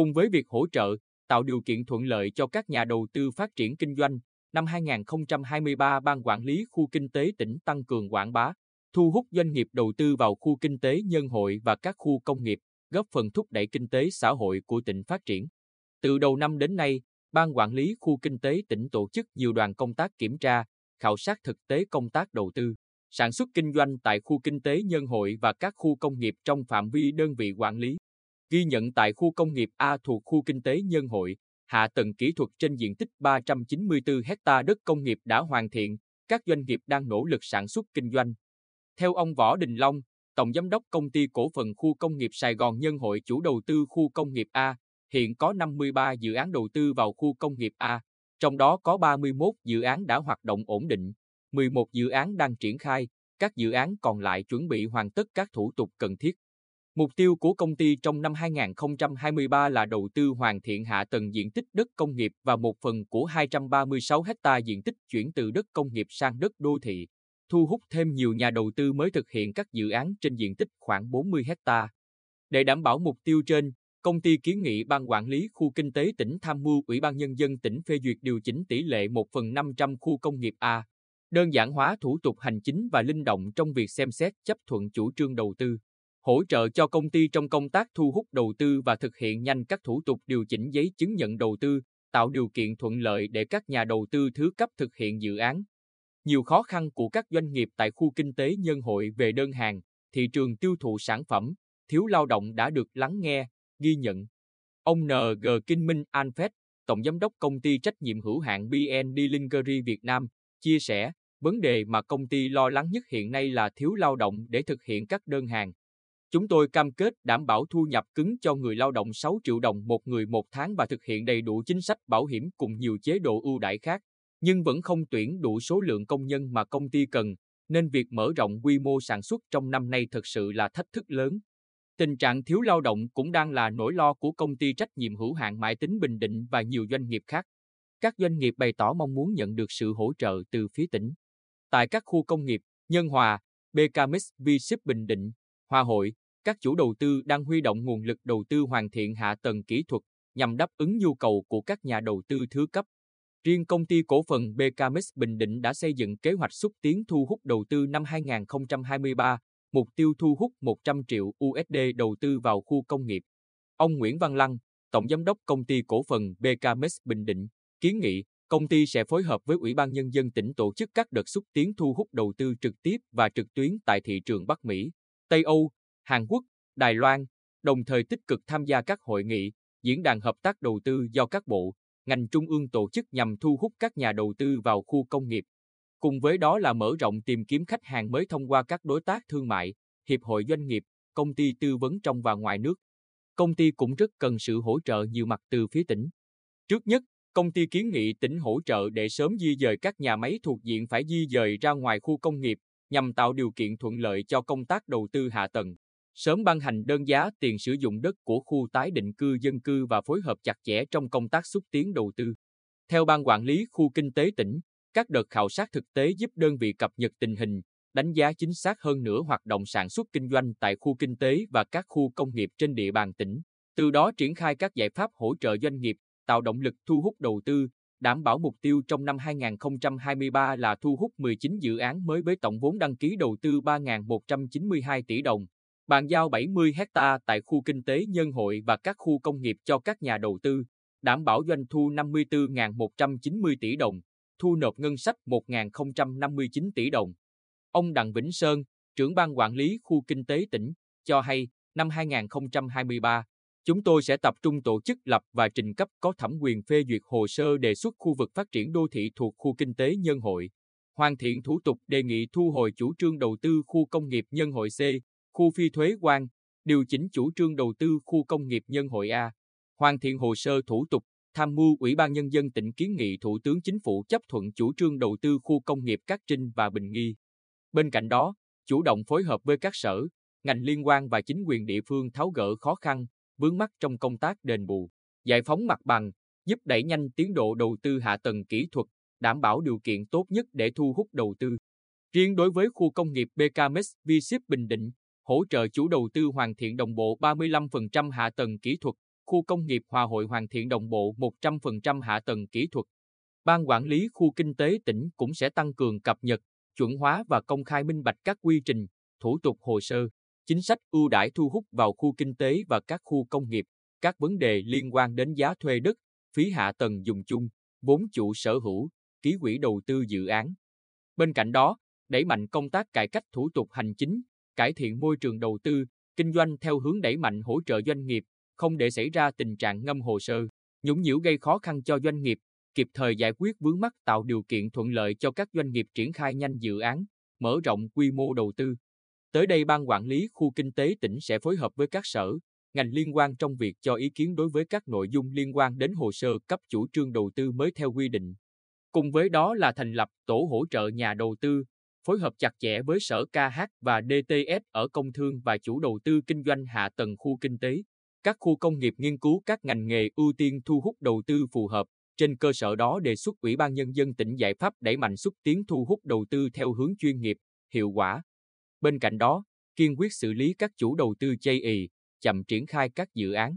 Cùng với việc hỗ trợ, tạo điều kiện thuận lợi cho các nhà đầu tư phát triển kinh doanh, năm 2023 Ban Quản lý Khu Kinh tế tỉnh tăng cường quảng bá, thu hút doanh nghiệp đầu tư vào khu kinh tế nhân hội và các khu công nghiệp, góp phần thúc đẩy kinh tế xã hội của tỉnh phát triển. Từ đầu năm đến nay, Ban Quản lý Khu Kinh tế tỉnh tổ chức nhiều đoàn công tác kiểm tra, khảo sát thực tế công tác đầu tư, sản xuất kinh doanh tại khu kinh tế nhân hội và các khu công nghiệp trong phạm vi đơn vị quản lý. Ghi nhận tại khu công nghiệp A thuộc khu kinh tế nhân hội, hạ tầng kỹ thuật trên diện tích 394 hecta đất công nghiệp đã hoàn thiện, các doanh nghiệp đang nỗ lực sản xuất kinh doanh. Theo ông Võ Đình Long, Tổng Giám đốc Công ty Cổ phần Khu công nghiệp Sài Gòn Nhân hội chủ đầu tư khu công nghiệp A, hiện có 53 dự án đầu tư vào khu công nghiệp A, trong đó có 31 dự án đã hoạt động ổn định, 11 dự án đang triển khai, các dự án còn lại chuẩn bị hoàn tất các thủ tục cần thiết. Mục tiêu của công ty trong năm 2023 là đầu tư hoàn thiện hạ tầng diện tích đất công nghiệp và một phần của 236 hecta diện tích chuyển từ đất công nghiệp sang đất đô thị, thu hút thêm nhiều nhà đầu tư mới thực hiện các dự án trên diện tích khoảng 40 hecta. Để đảm bảo mục tiêu trên, công ty kiến nghị Ban Quản lý Khu Kinh tế tỉnh tham mưu Ủy ban Nhân dân tỉnh phê duyệt điều chỉnh tỷ lệ 1 phần 500 khu công nghiệp A, đơn giản hóa thủ tục hành chính và linh động trong việc xem xét chấp thuận chủ trương đầu tư hỗ trợ cho công ty trong công tác thu hút đầu tư và thực hiện nhanh các thủ tục điều chỉnh giấy chứng nhận đầu tư, tạo điều kiện thuận lợi để các nhà đầu tư thứ cấp thực hiện dự án. Nhiều khó khăn của các doanh nghiệp tại khu kinh tế nhân hội về đơn hàng, thị trường tiêu thụ sản phẩm, thiếu lao động đã được lắng nghe, ghi nhận. Ông N.G. Kinh Minh Anfet, Tổng Giám đốc Công ty Trách nhiệm hữu hạn BND Lingerie Việt Nam, chia sẻ, vấn đề mà công ty lo lắng nhất hiện nay là thiếu lao động để thực hiện các đơn hàng. Chúng tôi cam kết đảm bảo thu nhập cứng cho người lao động 6 triệu đồng một người một tháng và thực hiện đầy đủ chính sách bảo hiểm cùng nhiều chế độ ưu đãi khác, nhưng vẫn không tuyển đủ số lượng công nhân mà công ty cần, nên việc mở rộng quy mô sản xuất trong năm nay thực sự là thách thức lớn. Tình trạng thiếu lao động cũng đang là nỗi lo của công ty trách nhiệm hữu hạn Mãi Tính Bình Định và nhiều doanh nghiệp khác. Các doanh nghiệp bày tỏ mong muốn nhận được sự hỗ trợ từ phía tỉnh. Tại các khu công nghiệp, Nhân Hòa, BKMX V-Ship Bình Định, Hòa Hội, các chủ đầu tư đang huy động nguồn lực đầu tư hoàn thiện hạ tầng kỹ thuật nhằm đáp ứng nhu cầu của các nhà đầu tư thứ cấp. Riêng công ty cổ phần BKMX Bình Định đã xây dựng kế hoạch xúc tiến thu hút đầu tư năm 2023, mục tiêu thu hút 100 triệu USD đầu tư vào khu công nghiệp. Ông Nguyễn Văn Lăng, Tổng Giám đốc Công ty Cổ phần BKMX Bình Định, kiến nghị công ty sẽ phối hợp với Ủy ban Nhân dân tỉnh tổ chức các đợt xúc tiến thu hút đầu tư trực tiếp và trực tuyến tại thị trường Bắc Mỹ, Tây Âu, Hàn Quốc, Đài Loan, đồng thời tích cực tham gia các hội nghị, diễn đàn hợp tác đầu tư do các bộ, ngành trung ương tổ chức nhằm thu hút các nhà đầu tư vào khu công nghiệp. Cùng với đó là mở rộng tìm kiếm khách hàng mới thông qua các đối tác thương mại, hiệp hội doanh nghiệp, công ty tư vấn trong và ngoài nước. Công ty cũng rất cần sự hỗ trợ nhiều mặt từ phía tỉnh. Trước nhất, công ty kiến nghị tỉnh hỗ trợ để sớm di dời các nhà máy thuộc diện phải di dời ra ngoài khu công nghiệp, nhằm tạo điều kiện thuận lợi cho công tác đầu tư hạ tầng sớm ban hành đơn giá tiền sử dụng đất của khu tái định cư dân cư và phối hợp chặt chẽ trong công tác xúc tiến đầu tư. Theo Ban Quản lý Khu Kinh tế tỉnh, các đợt khảo sát thực tế giúp đơn vị cập nhật tình hình, đánh giá chính xác hơn nữa hoạt động sản xuất kinh doanh tại khu kinh tế và các khu công nghiệp trên địa bàn tỉnh, từ đó triển khai các giải pháp hỗ trợ doanh nghiệp, tạo động lực thu hút đầu tư, đảm bảo mục tiêu trong năm 2023 là thu hút 19 dự án mới với tổng vốn đăng ký đầu tư 3.192 tỷ đồng, bàn giao 70 hecta tại khu kinh tế nhân hội và các khu công nghiệp cho các nhà đầu tư, đảm bảo doanh thu 54.190 tỷ đồng, thu nộp ngân sách 1.059 tỷ đồng. Ông Đặng Vĩnh Sơn, trưởng ban quản lý khu kinh tế tỉnh, cho hay năm 2023, chúng tôi sẽ tập trung tổ chức lập và trình cấp có thẩm quyền phê duyệt hồ sơ đề xuất khu vực phát triển đô thị thuộc khu kinh tế nhân hội, hoàn thiện thủ tục đề nghị thu hồi chủ trương đầu tư khu công nghiệp nhân hội C, khu phi thuế quan, điều chỉnh chủ trương đầu tư khu công nghiệp nhân hội A, hoàn thiện hồ sơ thủ tục, tham mưu Ủy ban Nhân dân tỉnh kiến nghị Thủ tướng Chính phủ chấp thuận chủ trương đầu tư khu công nghiệp Cát Trinh và Bình Nghi. Bên cạnh đó, chủ động phối hợp với các sở, ngành liên quan và chính quyền địa phương tháo gỡ khó khăn, vướng mắc trong công tác đền bù, giải phóng mặt bằng, giúp đẩy nhanh tiến độ đầu tư hạ tầng kỹ thuật, đảm bảo điều kiện tốt nhất để thu hút đầu tư. Riêng đối với khu công nghiệp BKMX V-Ship Bình Định, hỗ trợ chủ đầu tư hoàn thiện đồng bộ 35% hạ tầng kỹ thuật, khu công nghiệp Hòa Hội hoàn thiện đồng bộ 100% hạ tầng kỹ thuật. Ban quản lý khu kinh tế tỉnh cũng sẽ tăng cường cập nhật, chuẩn hóa và công khai minh bạch các quy trình, thủ tục hồ sơ, chính sách ưu đãi thu hút vào khu kinh tế và các khu công nghiệp, các vấn đề liên quan đến giá thuê đất, phí hạ tầng dùng chung, vốn chủ sở hữu, ký quỹ đầu tư dự án. Bên cạnh đó, đẩy mạnh công tác cải cách thủ tục hành chính, cải thiện môi trường đầu tư, kinh doanh theo hướng đẩy mạnh hỗ trợ doanh nghiệp, không để xảy ra tình trạng ngâm hồ sơ, nhũng nhiễu gây khó khăn cho doanh nghiệp, kịp thời giải quyết vướng mắc tạo điều kiện thuận lợi cho các doanh nghiệp triển khai nhanh dự án, mở rộng quy mô đầu tư. Tới đây ban quản lý khu kinh tế tỉnh sẽ phối hợp với các sở, ngành liên quan trong việc cho ý kiến đối với các nội dung liên quan đến hồ sơ cấp chủ trương đầu tư mới theo quy định. Cùng với đó là thành lập tổ hỗ trợ nhà đầu tư, phối hợp chặt chẽ với Sở KH và DTS ở công thương và chủ đầu tư kinh doanh hạ tầng khu kinh tế. Các khu công nghiệp nghiên cứu các ngành nghề ưu tiên thu hút đầu tư phù hợp, trên cơ sở đó đề xuất Ủy ban Nhân dân tỉnh giải pháp đẩy mạnh xúc tiến thu hút đầu tư theo hướng chuyên nghiệp, hiệu quả. Bên cạnh đó, kiên quyết xử lý các chủ đầu tư chây ì, chậm triển khai các dự án.